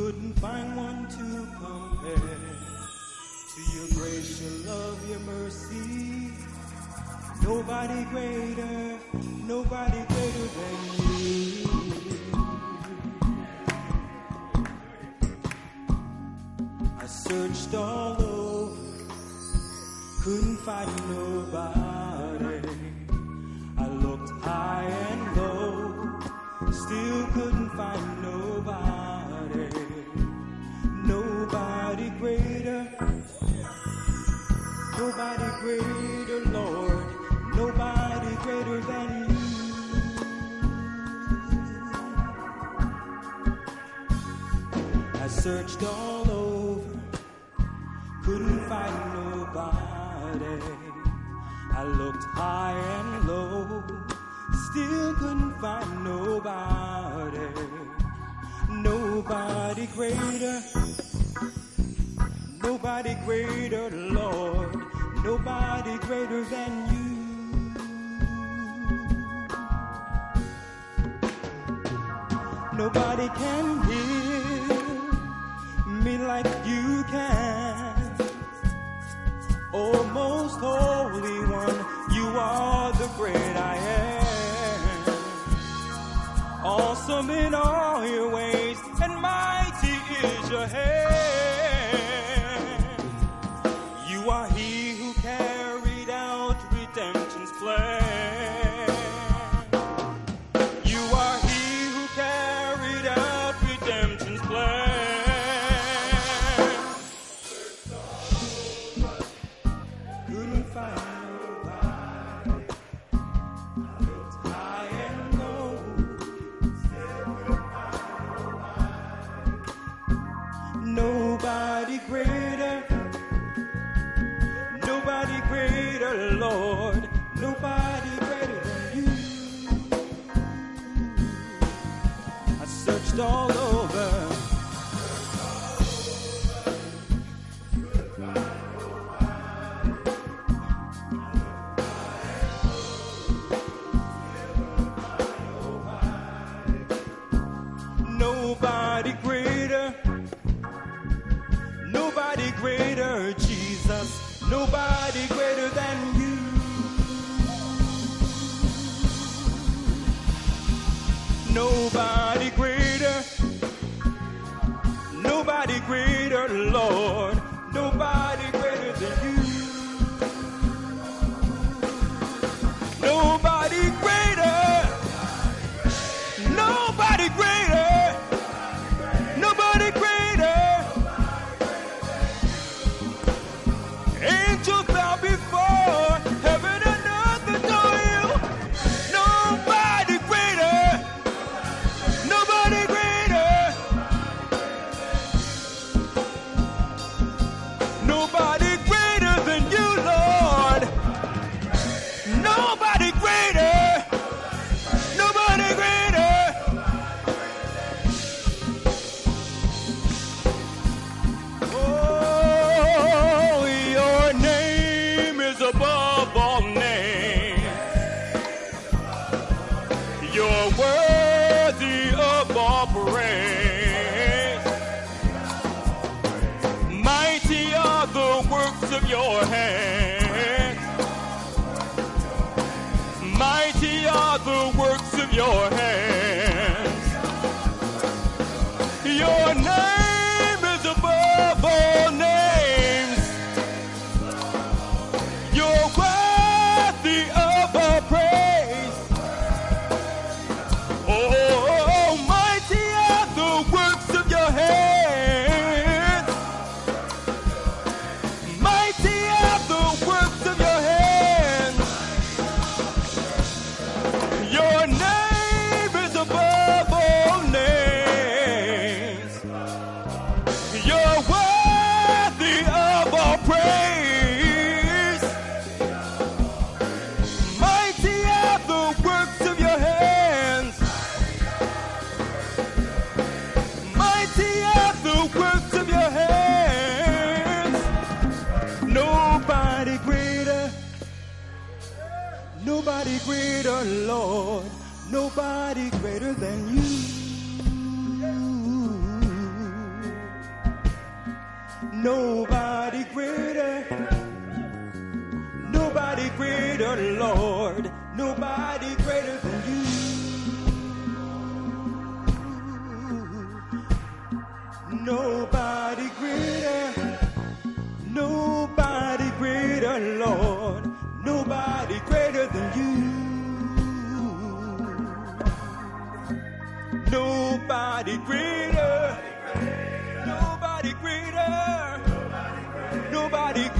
couldn't find one to compare to your grace, your love, your mercy. Nobody greater, nobody greater than you. I searched all over, couldn't find nobody. I looked high and low, still couldn't find nobody. greater, nobody greater, Lord, nobody greater than you. I searched all over, couldn't find nobody. I looked high and low, still couldn't find nobody. Nobody greater. Nobody greater, Lord, nobody greater than you. Nobody can heal me like you can. Oh, most holy one, you are the great I am. Awesome in all your ways, and mighty is your hand. worthy of all praise. Mighty are the works of your hands. Mighty are the works of your hands. Nobody greater. Nobody greater. Nobody greater.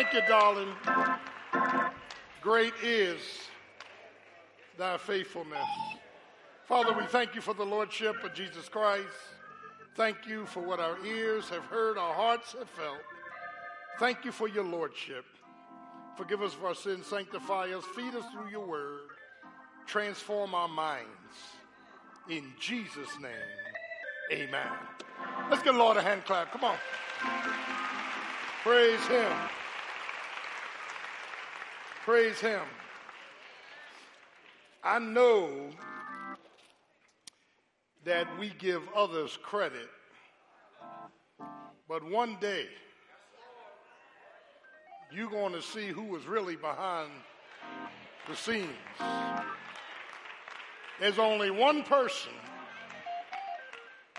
Thank you, darling. Great is thy faithfulness. Father, we thank you for the Lordship of Jesus Christ. Thank you for what our ears have heard, our hearts have felt. Thank you for your Lordship. Forgive us for our sins, sanctify us, feed us through your word, transform our minds. In Jesus' name, amen. Let's give the Lord a hand clap. Come on. Praise him. Praise him. I know that we give others credit, but one day you're going to see who was really behind the scenes. There's only one person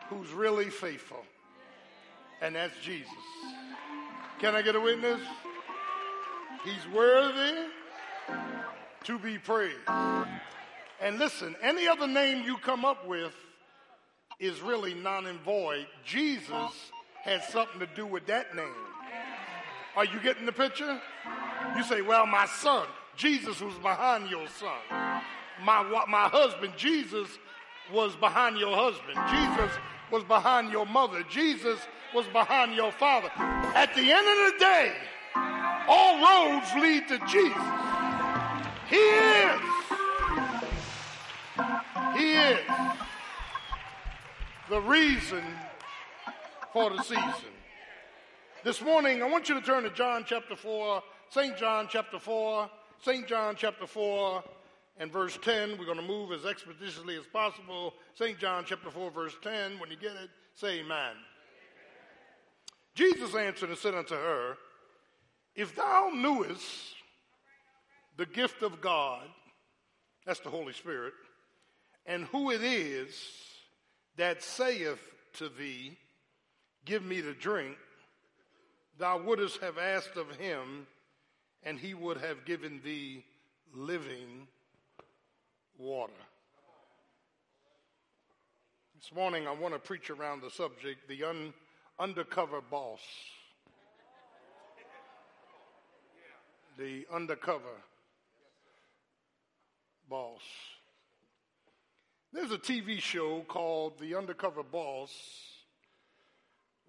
who's really faithful, and that's Jesus. Can I get a witness? He's worthy to be praised. And listen, any other name you come up with is really non and void. Jesus had something to do with that name. Are you getting the picture? You say, well, my son, Jesus was behind your son. My, my husband, Jesus was behind your husband. Jesus was behind your mother. Jesus was behind your father. At the end of the day, all roads lead to Jesus. He is. He is the reason for the season. This morning, I want you to turn to John chapter 4, St. John chapter 4, St. John chapter 4, and verse 10. We're going to move as expeditiously as possible. St. John chapter 4, verse 10. When you get it, say amen. Jesus answered and said unto her, If thou knewest the gift of God, that's the Holy Spirit, and who it is that saith to thee, Give me to drink, thou wouldst have asked of him, and he would have given thee living water. This morning, I want to preach around the subject the un- undercover boss. The undercover boss. There's a TV show called The Undercover Boss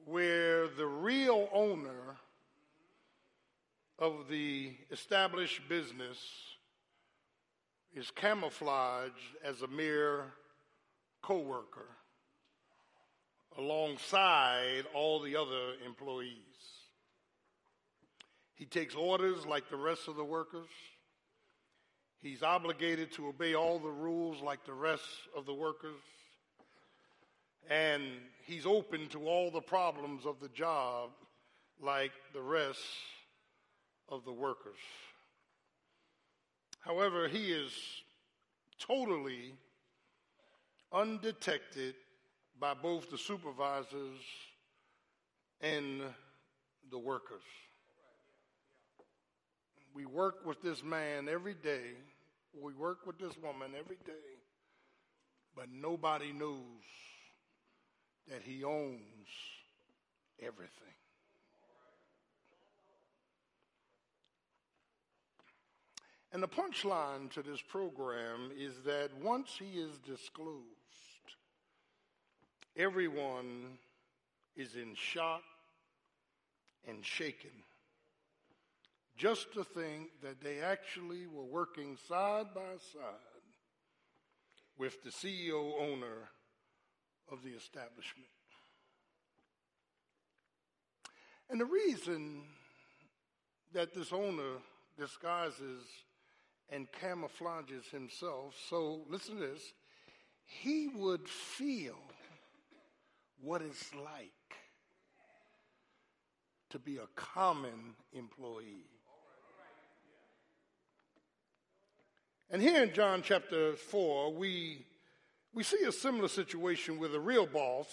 where the real owner of the established business is camouflaged as a mere coworker alongside all the other employees. He takes orders like the rest of the workers. He's obligated to obey all the rules like the rest of the workers. And he's open to all the problems of the job like the rest of the workers. However, he is totally undetected by both the supervisors and the workers. We work with this man every day. We work with this woman every day. But nobody knows that he owns everything. And the punchline to this program is that once he is disclosed, everyone is in shock and shaken. Just to think that they actually were working side by side with the CEO owner of the establishment. And the reason that this owner disguises and camouflages himself, so listen to this, he would feel what it's like to be a common employee. And here in John chapter 4, we, we see a similar situation with the real boss,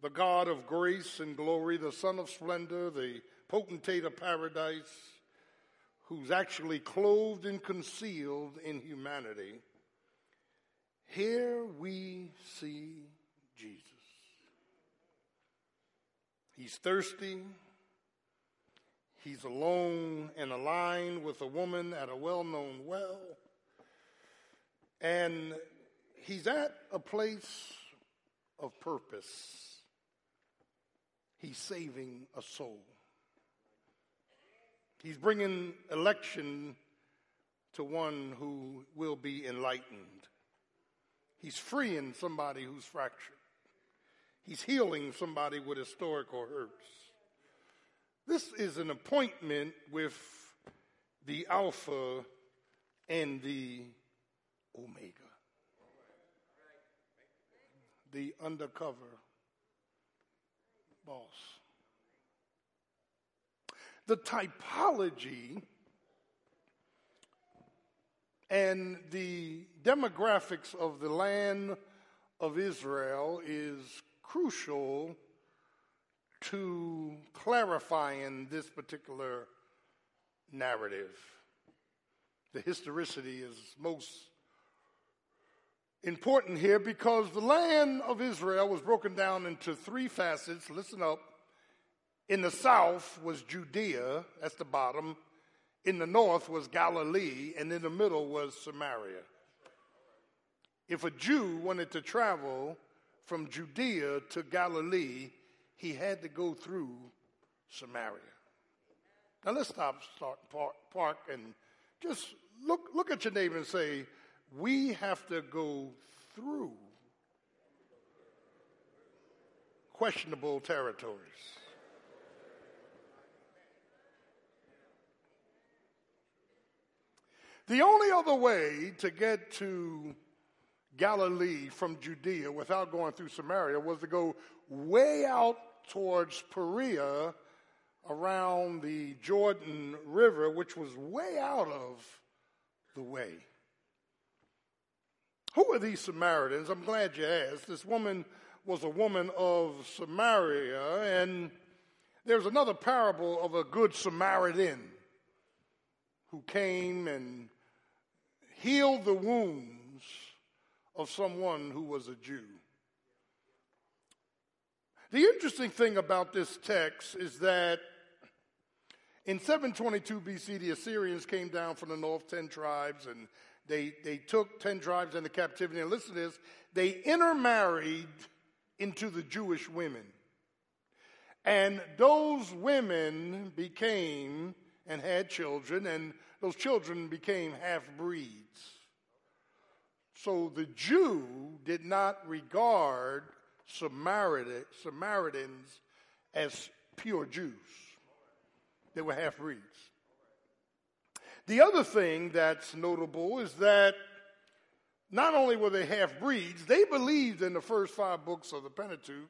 the God of grace and glory, the Son of splendor, the potentate of paradise, who's actually clothed and concealed in humanity. Here we see Jesus. He's thirsty. He's alone and aligned with a woman at a well known well. And he's at a place of purpose. He's saving a soul. He's bringing election to one who will be enlightened. He's freeing somebody who's fractured. He's healing somebody with historical hurts. This is an appointment with the Alpha and the Omega, the undercover boss. The typology and the demographics of the land of Israel is crucial to clarifying this particular narrative. The historicity is most important here because the land of Israel was broken down into three facets. Listen up. In the south was Judea, that's the bottom. In the north was Galilee, and in the middle was Samaria. If a Jew wanted to travel from Judea to Galilee, he had to go through Samaria. Now let's stop, start, park, park, and just look, look at your neighbor and say, We have to go through questionable territories. The only other way to get to Galilee from Judea without going through Samaria was to go way out towards Perea around the Jordan River, which was way out of the way. Who are these Samaritans? I'm glad you asked. This woman was a woman of Samaria, and there's another parable of a good Samaritan who came and healed the wounds of someone who was a Jew. The interesting thing about this text is that in 722 BC, the Assyrians came down from the north, 10 tribes, and they, they took 10 tribes into captivity. And listen to this they intermarried into the Jewish women. And those women became and had children, and those children became half breeds. So the Jew did not regard Samaritans as pure Jews. They were half breeds. The other thing that's notable is that not only were they half breeds, they believed in the first five books of the Pentateuch,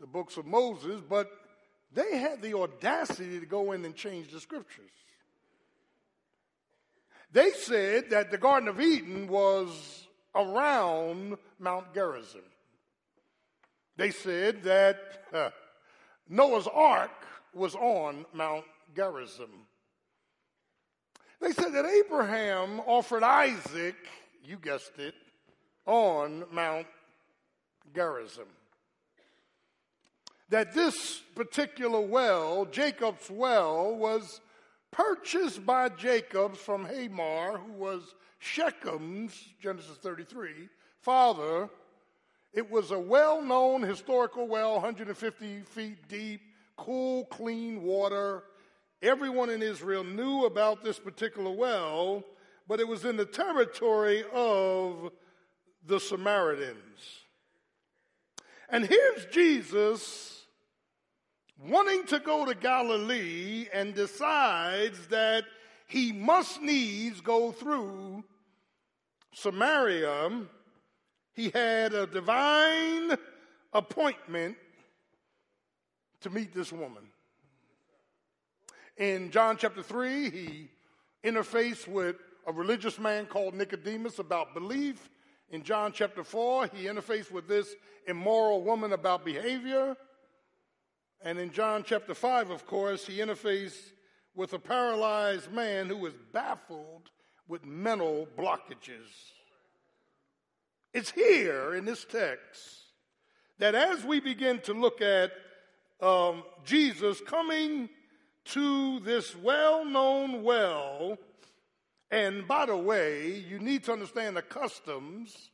the books of Moses, but they had the audacity to go in and change the scriptures. They said that the Garden of Eden was around Mount Gerizim. They said that uh, Noah's Ark was on Mount Gerizim. They said that Abraham offered Isaac, you guessed it, on Mount Gerizim. That this particular well, Jacob's well, was purchased by Jacob from Hamor, who was Shechem's, Genesis 33, father it was a well known historical well, 150 feet deep, cool, clean water. Everyone in Israel knew about this particular well, but it was in the territory of the Samaritans. And here's Jesus wanting to go to Galilee and decides that he must needs go through Samaria he had a divine appointment to meet this woman. In John chapter 3, he interfaced with a religious man called Nicodemus about belief. In John chapter 4, he interfaced with this immoral woman about behavior. And in John chapter 5, of course, he interfaced with a paralyzed man who was baffled with mental blockages. It's here in this text that as we begin to look at um, Jesus coming to this well known well, and by the way, you need to understand the customs.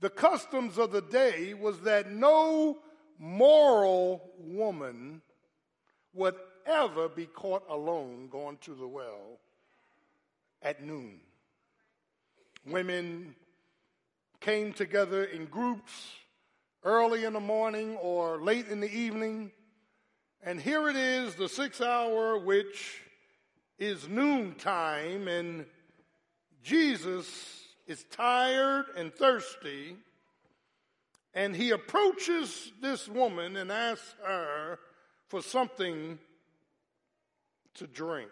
The customs of the day was that no moral woman would ever be caught alone going to the well at noon. Women came together in groups early in the morning or late in the evening. And here it is, the six hour, which is noontime, and Jesus is tired and thirsty. And he approaches this woman and asks her for something to drink.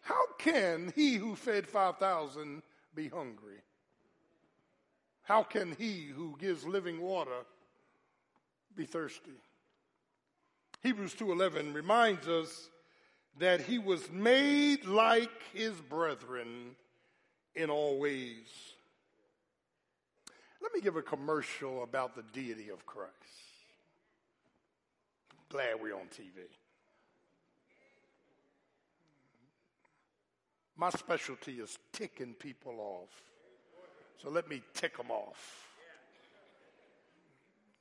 How can he who fed 5,000 be hungry? How can he who gives living water be thirsty? Hebrews 2:11 reminds us that he was made like his brethren in all ways. Let me give a commercial about the deity of Christ. Glad we're on TV. My specialty is ticking people off. So let me tick them off.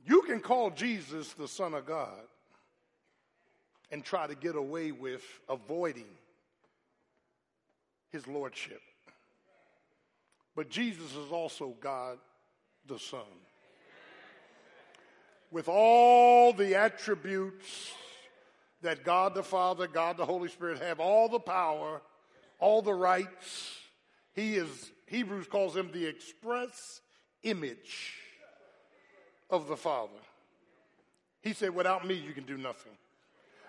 You can call Jesus the Son of God and try to get away with avoiding his lordship. But Jesus is also God the Son. With all the attributes that God the Father, God the Holy Spirit have, all the power, all the rights, he is Hebrews calls him the express image of the Father. He said, Without me, you can do nothing.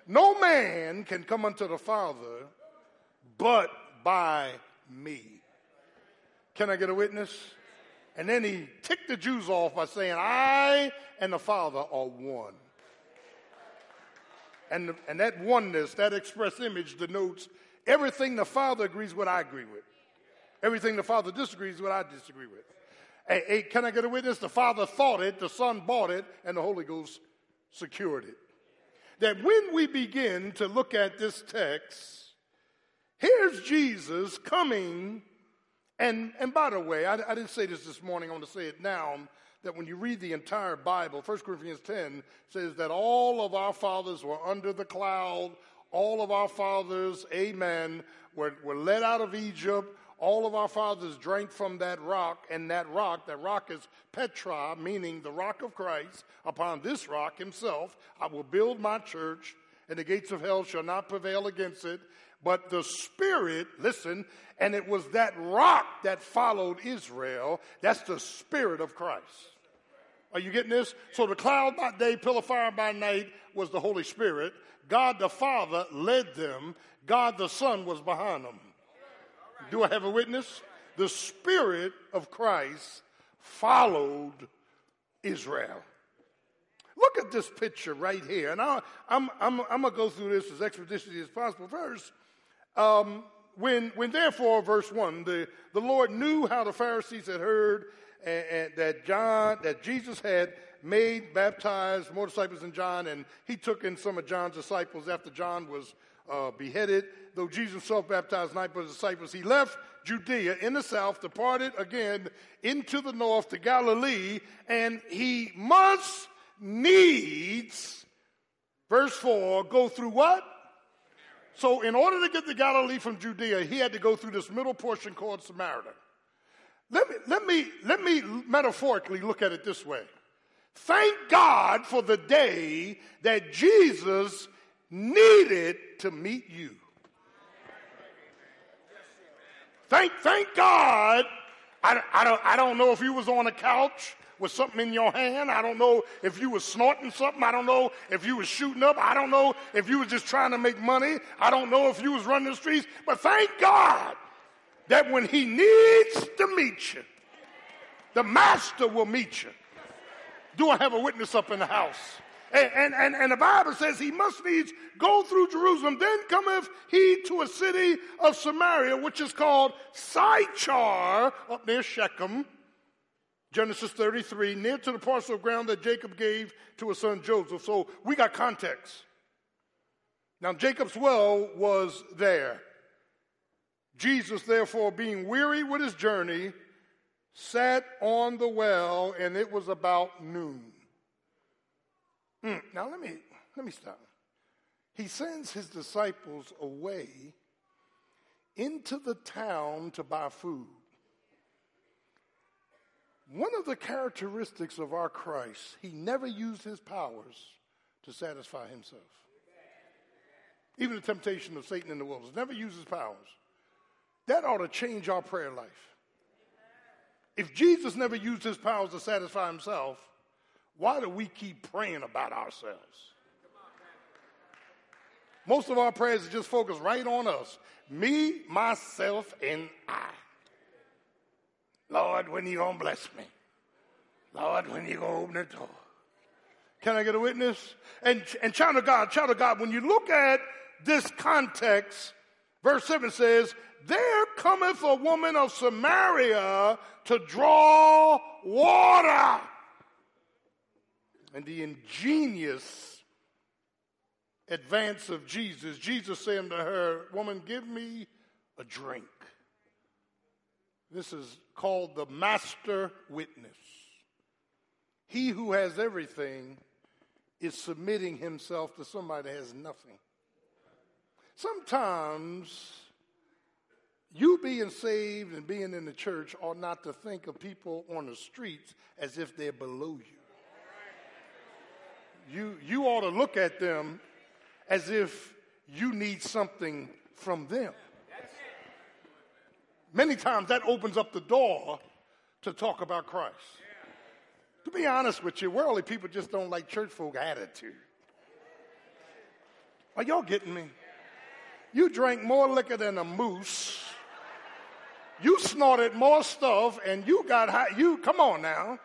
No man can come unto the Father but by me. Can I get a witness? And then he ticked the Jews off by saying, I and the Father are one. And, and that oneness, that express image denotes everything the Father agrees with, I agree with. Everything the Father disagrees with, I disagree with. Hey, hey, can I get a witness? The Father thought it, the Son bought it, and the Holy Ghost secured it. That when we begin to look at this text, here's Jesus coming. And, and by the way, I, I didn't say this this morning, I want to say it now that when you read the entire Bible, 1 Corinthians 10 says that all of our fathers were under the cloud, all of our fathers, amen, were, were led out of Egypt, all of our fathers drank from that rock, and that rock, that rock is Petra, meaning the rock of Christ. Upon this rock himself, I will build my church, and the gates of hell shall not prevail against it. But the Spirit, listen, and it was that rock that followed Israel. That's the Spirit of Christ. Are you getting this? So the cloud by day, pillar of fire by night was the Holy Spirit. God the Father led them. God the Son was behind them. Do I have a witness? The Spirit of Christ followed Israel. Look at this picture right here. And I, am I'm, I'm, I'm going to go through this as expeditiously as possible. First, um, when, when therefore, verse 1, the, the Lord knew how the Pharisees had heard and, and that John, that Jesus had made, baptized more disciples than John, and he took in some of John's disciples after John was uh, beheaded. Though Jesus himself baptized nine of his disciples, he left Judea in the south, departed again into the north to Galilee, and he must needs, verse 4, go through what? So, in order to get to Galilee from Judea, he had to go through this middle portion called Samaria. Let me, let me, let me metaphorically look at it this way. Thank God for the day that Jesus needed to meet you. Thank, thank God. I, I, don't, I don't know if you was on a couch with something in your hand. I don't know if you were snorting something. I don't know if you was shooting up. I don't know if you was just trying to make money. I don't know if you was running the streets. But thank God that when he needs to meet you, the master will meet you. Do I have a witness up in the house? And, and, and, the Bible says he must needs go through Jerusalem. Then cometh he to a city of Samaria, which is called Sychar, up near Shechem. Genesis 33, near to the parcel of ground that Jacob gave to his son Joseph. So we got context. Now, Jacob's well was there. Jesus, therefore, being weary with his journey, sat on the well, and it was about noon. Mm, now let me let me stop. He sends his disciples away into the town to buy food. One of the characteristics of our Christ, he never used his powers to satisfy himself. Even the temptation of Satan in the wilderness, never used his powers. That ought to change our prayer life. If Jesus never used his powers to satisfy himself, why do we keep praying about ourselves? Most of our prayers are just focused right on us me, myself, and I. Lord, when you gonna bless me? Lord, when you gonna open the door? Can I get a witness? And, and child of God, child of God, when you look at this context, verse 7 says, There cometh a woman of Samaria to draw water and the ingenious advance of Jesus, Jesus saying to her, Woman, give me a drink. This is called the master witness. He who has everything is submitting himself to somebody that has nothing. Sometimes you being saved and being in the church ought not to think of people on the streets as if they're below you you, you ought to look at them as if you need something from them. Many times that opens up the door to talk about Christ. To be honest with you, worldly people just don't like church folk attitude. Are y'all getting me? You drank more liquor than a moose. You snorted more stuff and you got high. You, come on now.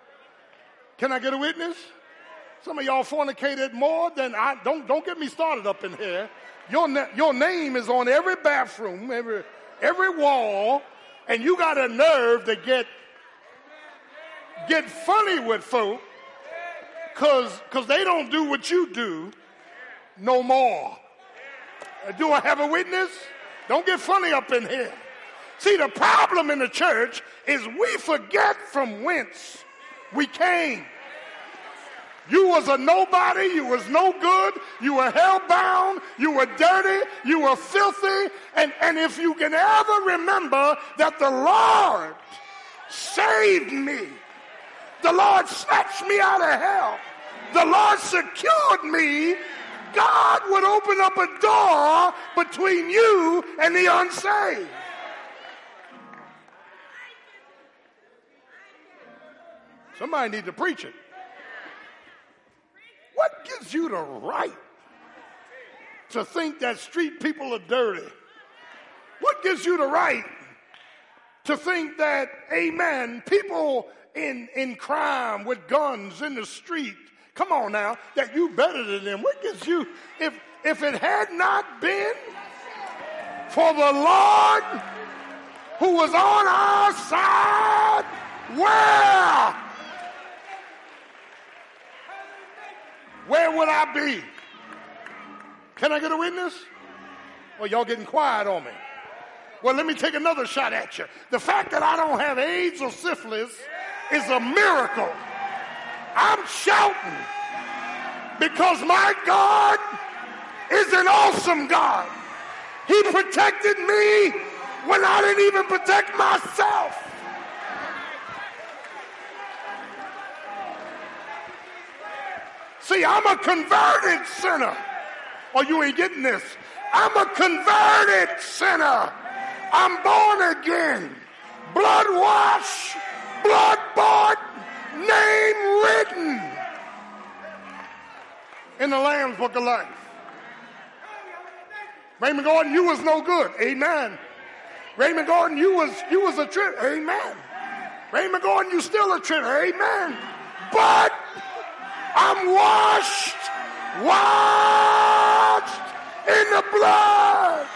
Can I get a witness? Some of y'all fornicated more than I. Don't, don't get me started up in here. Your, your name is on every bathroom, every, every wall, and you got a nerve to get, get funny with folk because cause they don't do what you do no more. Uh, do I have a witness? Don't get funny up in here. See, the problem in the church is we forget from whence we came. You was a nobody. You was no good. You were hell-bound. You were dirty. You were filthy. And, and if you can ever remember that the Lord saved me, the Lord snatched me out of hell, the Lord secured me, God would open up a door between you and the unsaved. Somebody need to preach it. What gives you the right to think that street people are dirty? What gives you the right to think that, amen, people in, in crime with guns in the street, come on now, that you better than them? What gives you, if, if it had not been for the Lord who was on our side, where where would I be? Can I get a witness? Well, y'all getting quiet on me. Well, let me take another shot at you. The fact that I don't have AIDS or syphilis is a miracle. I'm shouting because my God is an awesome God. He protected me when I didn't even protect myself. See, I'm a converted sinner. Oh, you ain't getting this. I'm a converted sinner. I'm born again. Blood washed, blood bought, name written in the Lamb's Book of Life. Raymond Gordon, you was no good. Amen. Raymond Gordon, you was you was a trip. Amen. Raymond Gordon, you still a trip. Amen. But I'm washed, washed in the blood.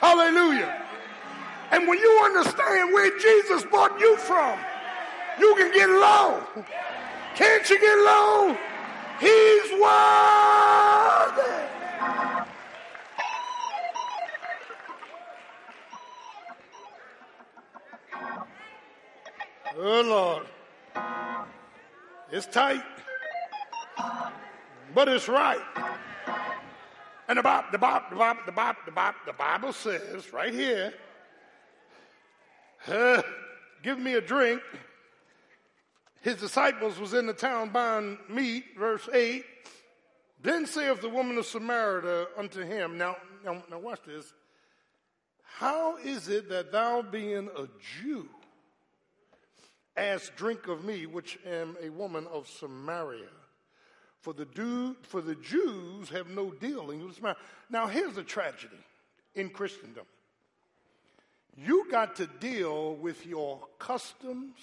Hallelujah. And when you understand where Jesus brought you from, you can get low. Can't you get low? He's worthy. Oh Lord. It's tight. But it's right. And the Bible, the Bible, the Bible, the Bible, the Bible, the Bible says right here, uh, give me a drink. His disciples was in the town buying meat, verse 8. Then saith the woman of Samaria unto him, now, now, now watch this. How is it that thou being a Jew ask drink of me, which am a woman of Samaria? For the, for the Jews have no dealing with Samaria. Now here's the tragedy in Christendom. You got to deal with your customs,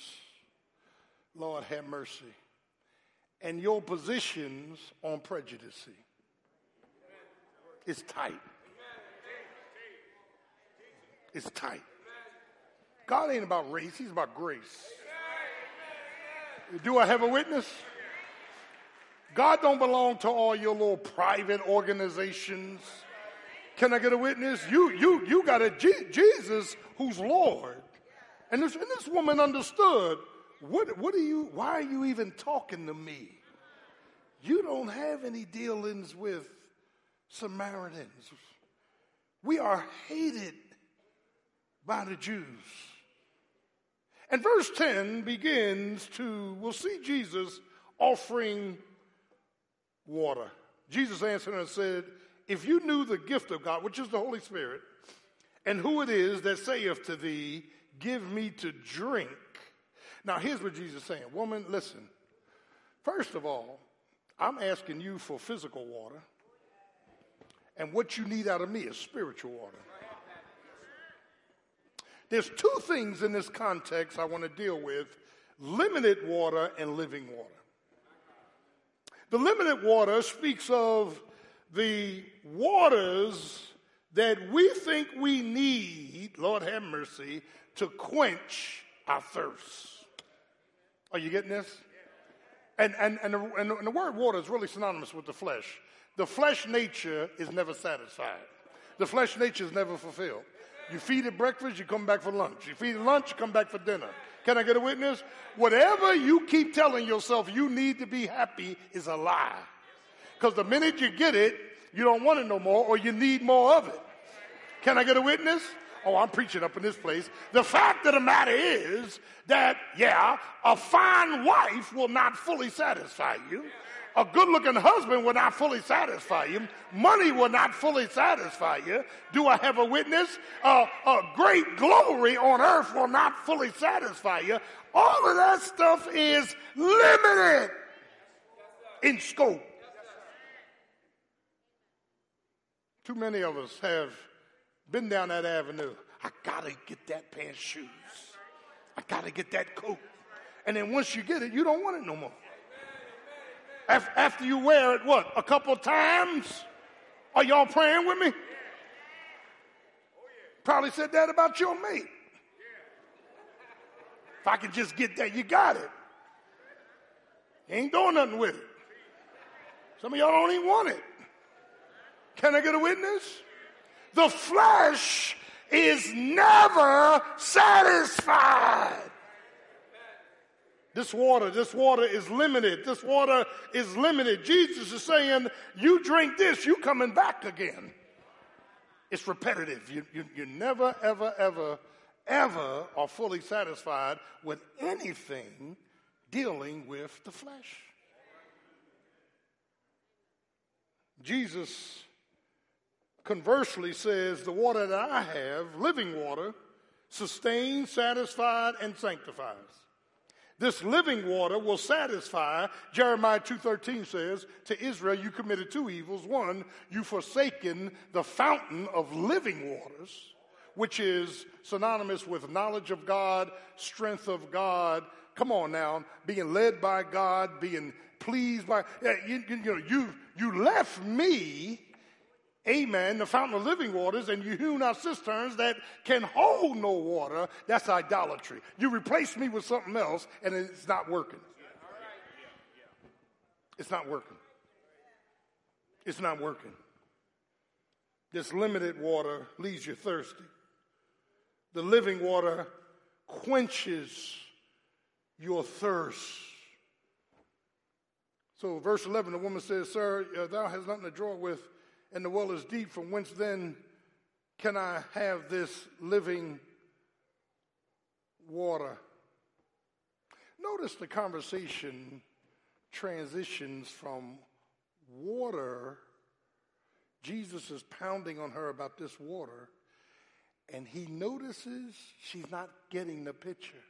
Lord have mercy, and your positions on prejudice. It's tight. It's tight. God ain't about race, He's about grace. Do I have a witness? God don't belong to all your little private organizations. Can I get a witness? You, you, you got a G- Jesus who's Lord. And this, and this woman understood. What, what are you, why are you even talking to me? You don't have any dealings with Samaritans. We are hated by the Jews. And verse 10 begins to, we'll see Jesus offering water. Jesus answered and said, If you knew the gift of God, which is the Holy Spirit, and who it is that saith to thee, Give me to drink. Now, here's what Jesus is saying Woman, listen. First of all, I'm asking you for physical water, and what you need out of me is spiritual water. There's two things in this context I want to deal with limited water and living water. The limited water speaks of the waters that we think we need, Lord have mercy, to quench our thirst. Are you getting this? And, and, and, the, and the word water is really synonymous with the flesh. The flesh nature is never satisfied. The flesh nature is never fulfilled. You feed it breakfast, you come back for lunch. You feed it lunch, you come back for dinner. Can I get a witness? Whatever you keep telling yourself you need to be happy is a lie. Because the minute you get it, you don't want it no more or you need more of it. Can I get a witness? Oh, I'm preaching up in this place. The fact of the matter is that, yeah, a fine wife will not fully satisfy you. A good looking husband will not fully satisfy you. Money will not fully satisfy you. Do I have a witness? Uh, a great glory on earth will not fully satisfy you. All of that stuff is limited in scope. Too many of us have been down that avenue. I gotta get that pair of shoes. I gotta get that coat. And then once you get it, you don't want it no more. After you wear it, what, a couple times? Are y'all praying with me? Probably said that about your mate. If I could just get that, you got it. You ain't doing nothing with it. Some of y'all don't even want it. Can I get a witness? The flesh is never satisfied. This water, this water is limited. This water is limited. Jesus is saying, you drink this, you coming back again. It's repetitive. You, you, you never, ever, ever, ever are fully satisfied with anything dealing with the flesh. Jesus conversely says, The water that I have, living water, sustains, satisfies, and sanctifies. This living water will satisfy. Jeremiah 2:13 says, "To Israel you committed two evils. One, you forsaken the fountain of living waters, which is synonymous with knowledge of God, strength of God. Come on now, being led by God, being pleased by eh, you, you, you know, you you left me Amen, the fountain of living waters, and you hewn out cisterns that can hold no water. That's idolatry. You replace me with something else, and it's not working. It's not working. It's not working. This limited water leaves you thirsty. The living water quenches your thirst. So, verse 11, the woman says, Sir, uh, thou hast nothing to draw with and the well is deep. From whence then can I have this living water? Notice the conversation transitions from water. Jesus is pounding on her about this water, and he notices she's not getting the picture.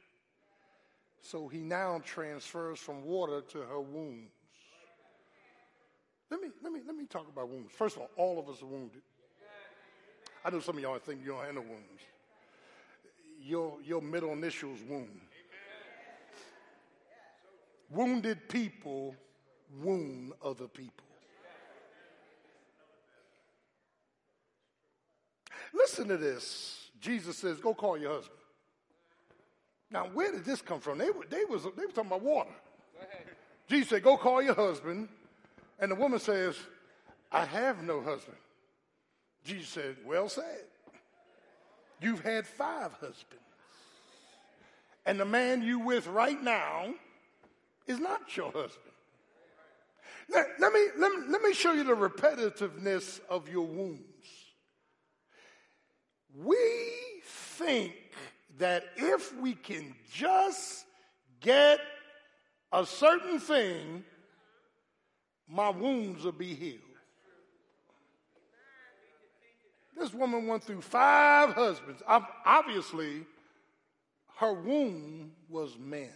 So he now transfers from water to her wounds. Let me, let me, let me talk about wounds. First of all, all of us are wounded. I know some of y'all think you don't have no wounds. Your, your middle initials wound. Wounded people wound other people. Listen to this. Jesus says, go call your husband. Now, where did this come from? They were, they was, they were talking about water. Jesus said, go call your husband and the woman says, I have no husband. Jesus said, Well said. You've had five husbands. And the man you with right now is not your husband. Let, let, me, let, me, let me show you the repetitiveness of your wounds. We think that if we can just get a certain thing, my wounds will be healed. This woman went through five husbands. Obviously, her womb was men.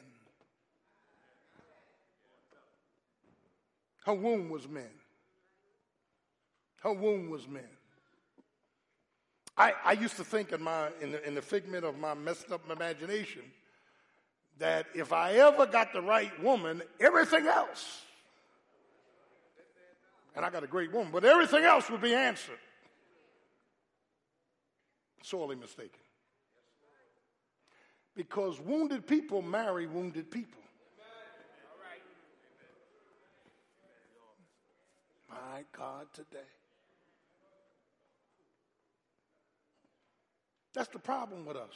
Her womb was men. Her womb was men. I, I used to think in, my, in, the, in the figment of my messed up imagination that if I ever got the right woman, everything else and I got a great woman, but everything else would be answered. Sorely mistaken. Because wounded people marry wounded people. My God, today. That's the problem with us.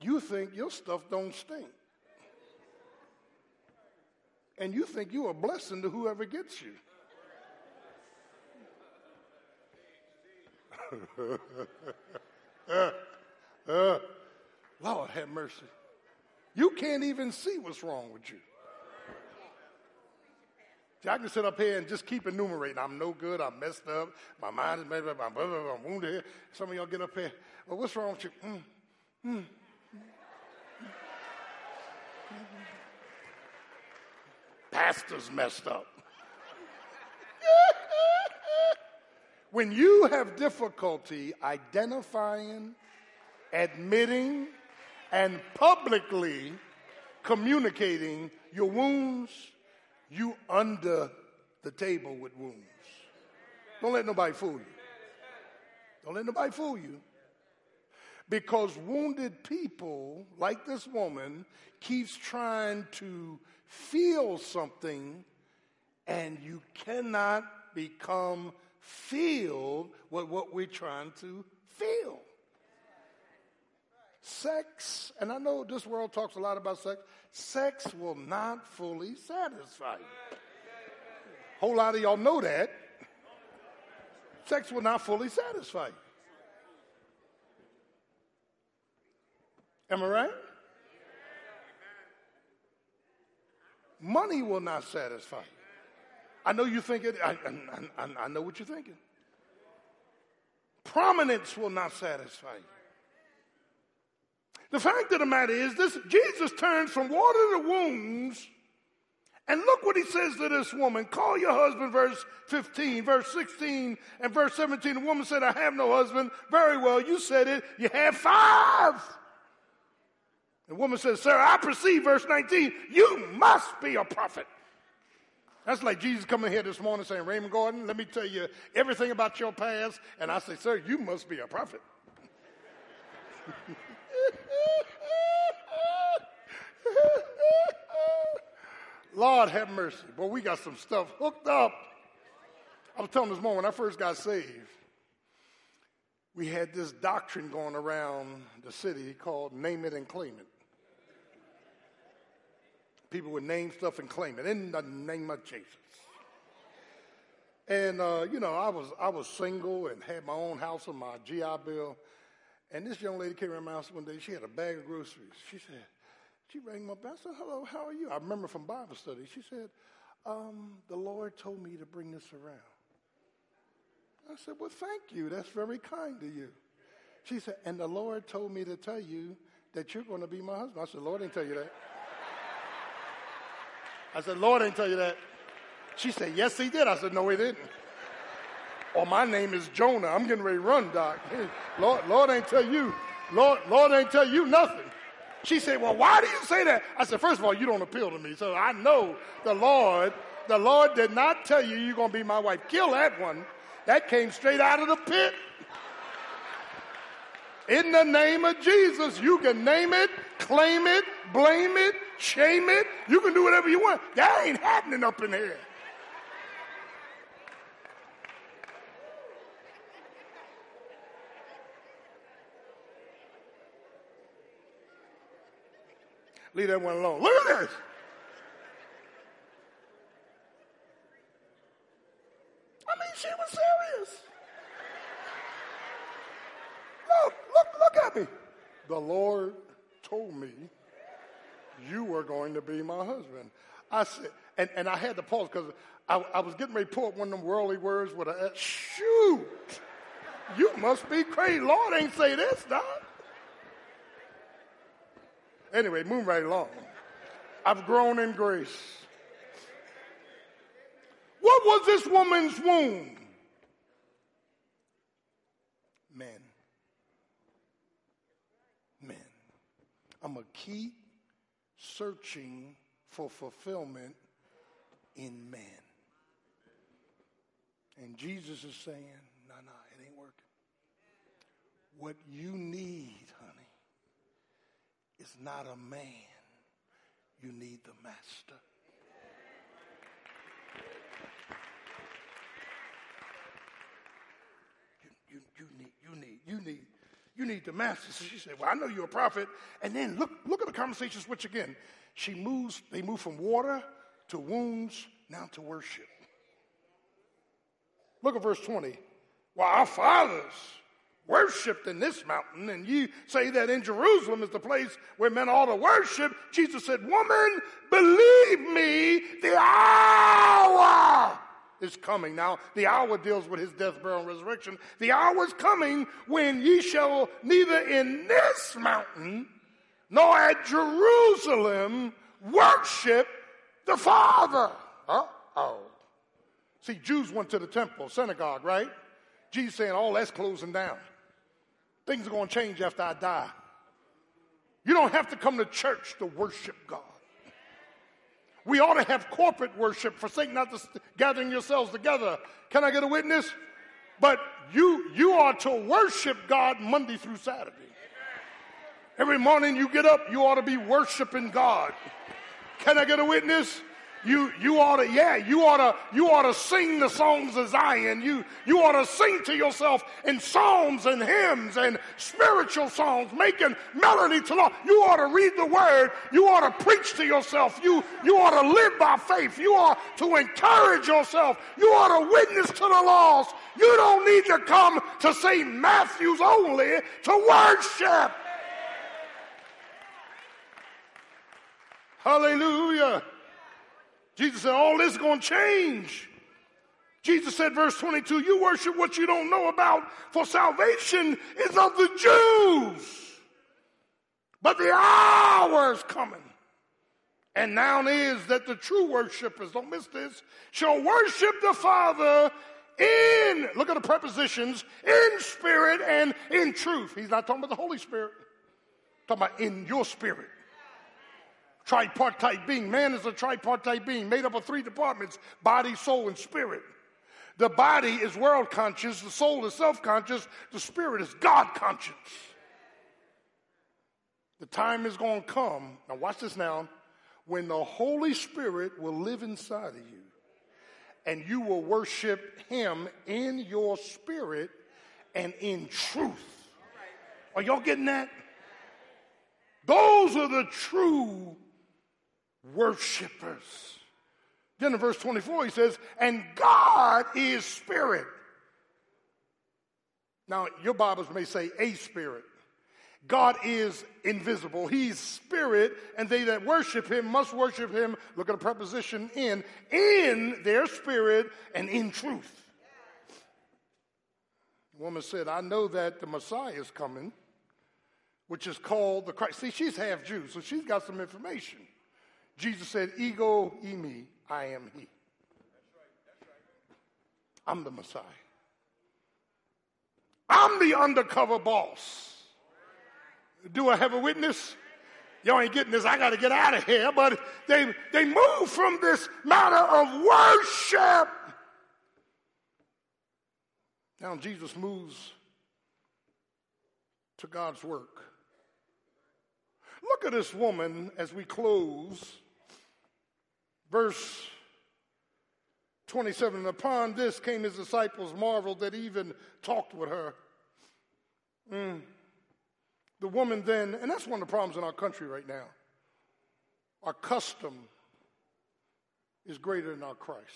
You think your stuff don't stink and you think you're a blessing to whoever gets you. uh, uh, Lord have mercy. You can't even see what's wrong with you. See, I can sit up here and just keep enumerating. I'm no good. I'm messed up. My mind is messed up. I'm, I'm wounded here. Some of y'all get up here. Well, what's wrong with you? Mm, mm, pastor's messed up. when you have difficulty identifying, admitting, and publicly communicating your wounds, you under the table with wounds. Don't let nobody fool you. Don't let nobody fool you. Because wounded people, like this woman, keeps trying to feel something and you cannot become filled with what we're trying to feel. Sex, and I know this world talks a lot about sex, sex will not fully satisfy you. Whole lot of y'all know that. Sex will not fully satisfy you. Am I right? Money will not satisfy you. I know you think it, I, I, I, I know what you're thinking. Prominence will not satisfy you. The fact of the matter is, this Jesus turns from water to wounds. And look what he says to this woman. Call your husband, verse 15, verse 16, and verse 17. The woman said, I have no husband. Very well, you said it. You have five. The woman says, Sir, I perceive, verse 19, you must be a prophet. That's like Jesus coming here this morning saying, Raymond Gordon, let me tell you everything about your past. And I say, Sir, you must be a prophet. Lord have mercy. Boy, we got some stuff hooked up. I was telling this morning when I first got saved, we had this doctrine going around the city called Name It and Claim It. People would name stuff and claim it in the name of Jesus. And uh, you know, I was I was single and had my own house on my GI Bill. And this young lady came around my house one day. She had a bag of groceries. She said, she rang my bell. I said, hello, how are you? I remember from Bible study. She said, um, the Lord told me to bring this around. I said, well, thank you. That's very kind of you. She said, and the Lord told me to tell you that you're going to be my husband. I said, Lord didn't tell you that. I said, Lord didn't tell you that. She said, yes, he did. I said, no, he didn't. Or my name is Jonah. I'm getting ready to run, Doc. Lord, Lord ain't tell you. Lord, Lord ain't tell you nothing. She said, Well, why do you say that? I said, First of all, you don't appeal to me. So I know the Lord, the Lord did not tell you you're going to be my wife. Kill that one. That came straight out of the pit. In the name of Jesus, you can name it, claim it, blame it, shame it. You can do whatever you want. That ain't happening up in here. Leave that one alone. Look at this. I mean, she was serious. Look, me. The Lord told me you were going to be my husband. I said, and, and I had to pause because I, I, was getting ready to pull up one of them worldly words with a shoot. You must be crazy. Lord ain't say this, Doc. Anyway, move right along. I've grown in grace. What was this woman's womb? Men. Men. I'm going to keep searching for fulfillment in man. And Jesus is saying, no, no, it ain't working. What you need, honey is not a man. You need the master. You, you, you need, you need, you need, you need the master. She said, Well, I know you're a prophet. And then look, look at the conversation switch again. She moves, they move from water to wounds, now to worship. Look at verse 20. Well, our fathers worshiped in this mountain, and you say that in Jerusalem is the place where men ought to worship, Jesus said, Woman, believe me, the hour is coming. Now, the hour deals with his death, burial, and resurrection. The hour is coming when ye shall neither in this mountain nor at Jerusalem worship the Father. Oh. See, Jews went to the temple, synagogue, right? Jesus saying, all that's closing down. Things are going to change after I die. You don't have to come to church to worship God. We ought to have corporate worship, forsake not the gathering yourselves together. Can I get a witness? But you, you are to worship God Monday through Saturday. Every morning you get up, you ought to be worshiping God. Can I get a witness? You, you ought to, yeah, you ought to, you ought to sing the songs of Zion. You, you ought to sing to yourself in psalms and hymns and spiritual songs, making melody to Lord. You ought to read the word. You ought to preach to yourself. You, you ought to live by faith. You ought to encourage yourself. You ought to witness to the lost. You don't need to come to St. Matthew's only to worship. Hallelujah. Jesus said, All this is going to change. Jesus said, verse 22, You worship what you don't know about, for salvation is of the Jews. But the hour is coming. And now is that the true worshipers, don't miss this, shall worship the Father in, look at the prepositions, in spirit and in truth. He's not talking about the Holy Spirit, talking about in your spirit. Tripartite being. Man is a tripartite being made up of three departments body, soul, and spirit. The body is world conscious, the soul is self conscious, the spirit is God conscious. The time is going to come, now watch this now, when the Holy Spirit will live inside of you and you will worship Him in your spirit and in truth. Are y'all getting that? Those are the true worshipers. Then in verse 24, he says, And God is spirit. Now, your Bibles may say a spirit. God is invisible. He's spirit, and they that worship him must worship him. Look at the preposition in, in their spirit and in truth. The woman said, I know that the Messiah is coming, which is called the Christ. See, she's half Jew, so she's got some information. Jesus said, Ego eimi, I am he. I'm the Messiah. I'm the undercover boss. Do I have a witness? Y'all ain't getting this. I got to get out of here. But they, they move from this matter of worship. Now Jesus moves to God's work. Look at this woman as we close. Verse 27 And Upon this came his disciples, marveled that he even talked with her. Mm. The woman then, and that's one of the problems in our country right now. Our custom is greater than our Christ.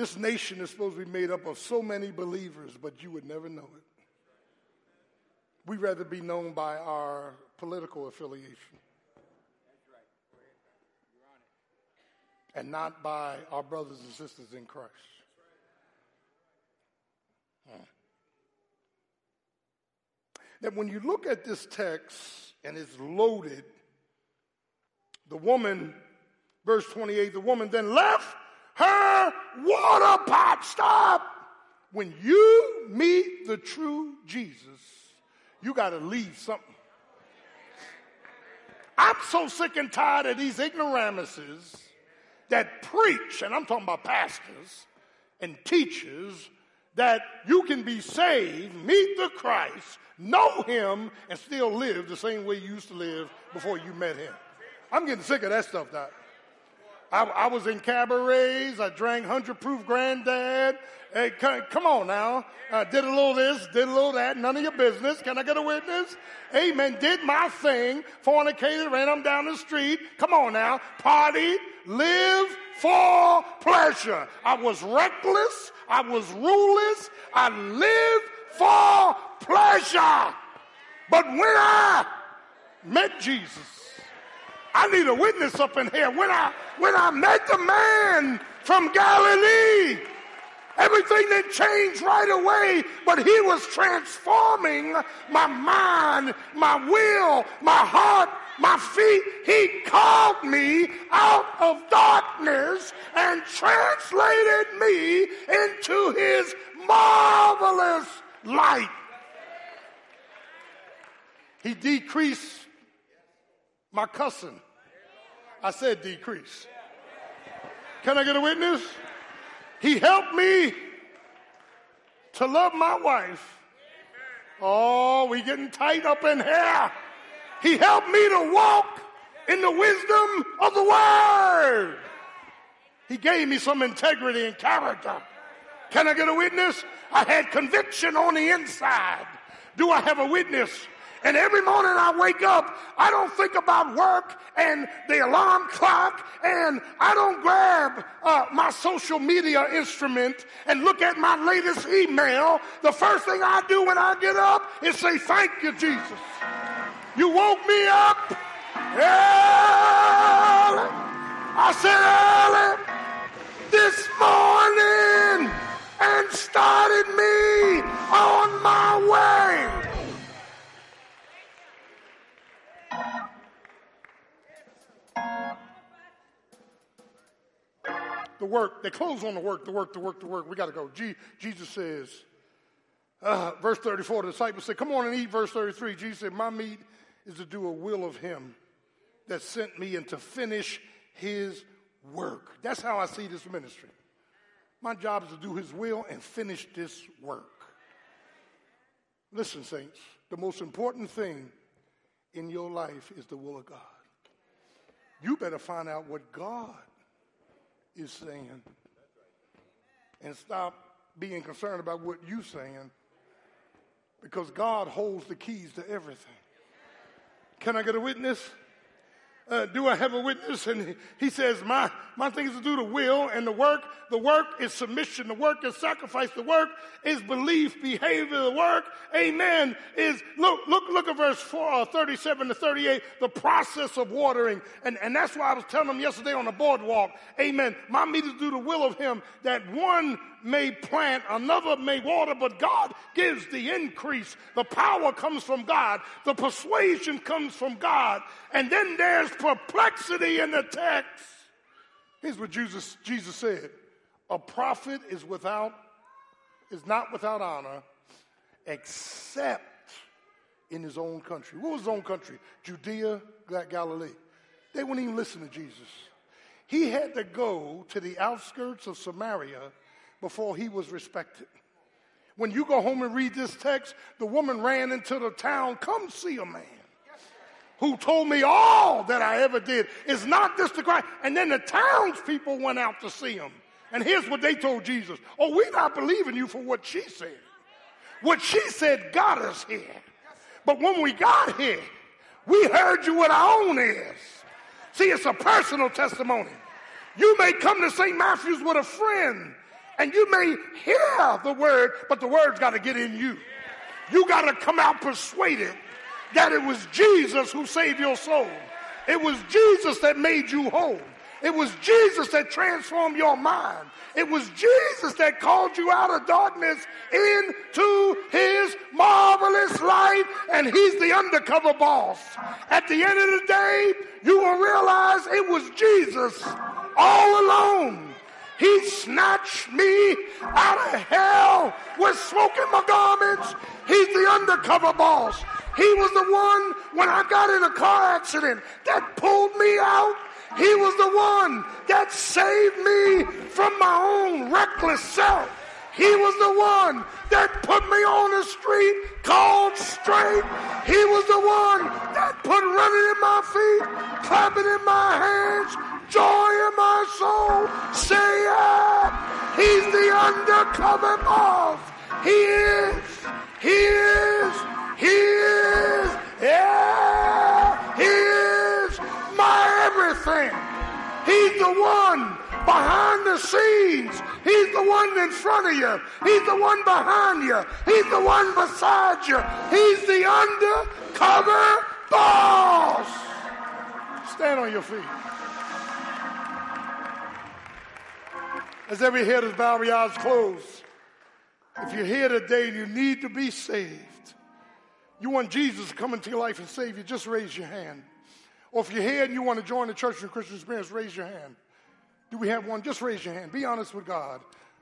This nation is supposed to be made up of so many believers, but you would never know it. We'd rather be known by our political affiliation. and not by our brothers and sisters in Christ. Hmm. That when you look at this text and it's loaded, the woman, verse 28, the woman then left her water pot. Stop. When you meet the true Jesus, you got to leave something. I'm so sick and tired of these ignoramuses that preach, and I'm talking about pastors and teachers, that you can be saved, meet the Christ, know him, and still live the same way you used to live before you met him. I'm getting sick of that stuff now. I, I was in cabarets. I drank 100 proof granddad. Hey, come on now. I did a little this, did a little that. None of your business. Can I get a witness? Amen. Did my thing. Fornicated, ran them down the street. Come on now. Party, live for pleasure. I was reckless. I was ruleless. I lived for pleasure. But when I met Jesus, I need a witness up in here. When I when I met the man from Galilee, everything didn't change right away, but he was transforming my mind, my will, my heart, my feet. He called me out of darkness and translated me into his marvelous light. He decreased my cussing. I said decrease. Can I get a witness? He helped me to love my wife. Oh, we getting tight up in here. He helped me to walk in the wisdom of the word. He gave me some integrity and character. Can I get a witness? I had conviction on the inside. Do I have a witness? And every morning I wake up, I don't think about work and the alarm clock, and I don't grab uh, my social media instrument and look at my latest email. The first thing I do when I get up is say, Thank you, Jesus. You woke me up early. I said early. this morning and started me on The work, they close on the work, the work, the work, the work. We got to go. Je- Jesus says, uh, verse 34, the disciples said, Come on and eat. Verse 33, Jesus said, My meat is to do a will of him that sent me and to finish his work. That's how I see this ministry. My job is to do his will and finish this work. Listen, saints, the most important thing in your life is the will of God. You better find out what God is saying and stop being concerned about what you're saying because God holds the keys to everything. Can I get a witness? Uh, do I have a witness? And he, says, my, my thing is to do the will and the work. The work is submission. The work is sacrifice. The work is belief, behavior. The work, amen, is, look, look, look at verse four, uh, 37 to 38, the process of watering. And, and that's why I was telling them yesterday on the boardwalk, amen, my meat is to do the will of him that one may plant, another may water, but God gives the increase. The power comes from God, the persuasion comes from God, and then there's perplexity in the text. Here's what Jesus, Jesus said A prophet is without, is not without honor, except in his own country. What was his own country? Judea, Galilee. They wouldn't even listen to Jesus. He had to go to the outskirts of Samaria before he was respected. When you go home and read this text, the woman ran into the town, come see a man who told me all that I ever did. Is not this the Christ? And then the townspeople went out to see him. And here's what they told Jesus. Oh, we're not believing you for what she said. What she said got us here. But when we got here, we heard you with our own ears. See, it's a personal testimony. You may come to St. Matthew's with a friend and you may hear the word, but the word's got to get in you. You got to come out persuaded that it was Jesus who saved your soul. It was Jesus that made you whole. It was Jesus that transformed your mind. It was Jesus that called you out of darkness into his marvelous light, and he's the undercover boss. At the end of the day, you will realize it was Jesus all alone he snatched me out of hell with smoke in my garments. He's the undercover boss. He was the one when I got in a car accident that pulled me out. He was the one that saved me from my own reckless self. He was the one that put me on the street called straight. He was the one that put running in my feet, clapping in my hands, joy in my soul. Say yeah. He's the undercover boss. He is. He is. He is. Yeah. He is my everything. He's the one behind the scenes. He's the one in front of you. He's the one behind you. He's the one beside you. He's the undercover boss. Stand on your feet. As every head is bowed, every eyes closed. If you're here today and you need to be saved, you want Jesus to come into your life and save you, just raise your hand. Or if you're here and you want to join the Church of Christian Experience, raise your hand. Do we have one? Just raise your hand. Be honest with God.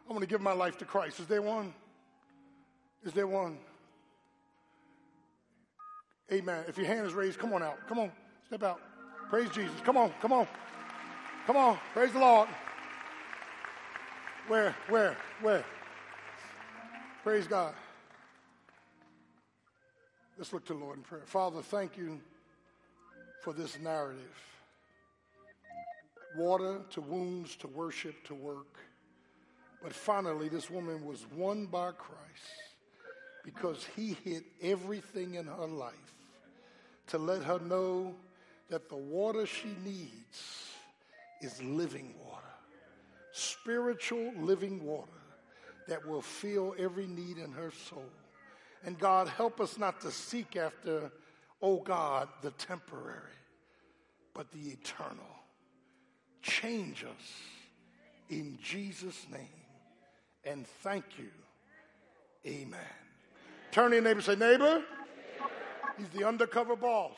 I want to give my life to Christ. Is there one? Is there one? Amen. If your hand is raised, come on out. Come on. Step out. Praise Jesus. Come on. Come on. Come on. Praise the Lord. Where? Where? Where? Praise God. Let's look to the Lord in prayer. Father, thank you for this narrative water to wounds to worship to work. But finally, this woman was won by Christ because he hit everything in her life to let her know that the water she needs is living water, spiritual living water that will fill every need in her soul. And God, help us not to seek after, oh God, the temporary, but the eternal change us in Jesus' name. And thank you. Amen. Turn to your neighbor say, Neighbor, he's the undercover boss.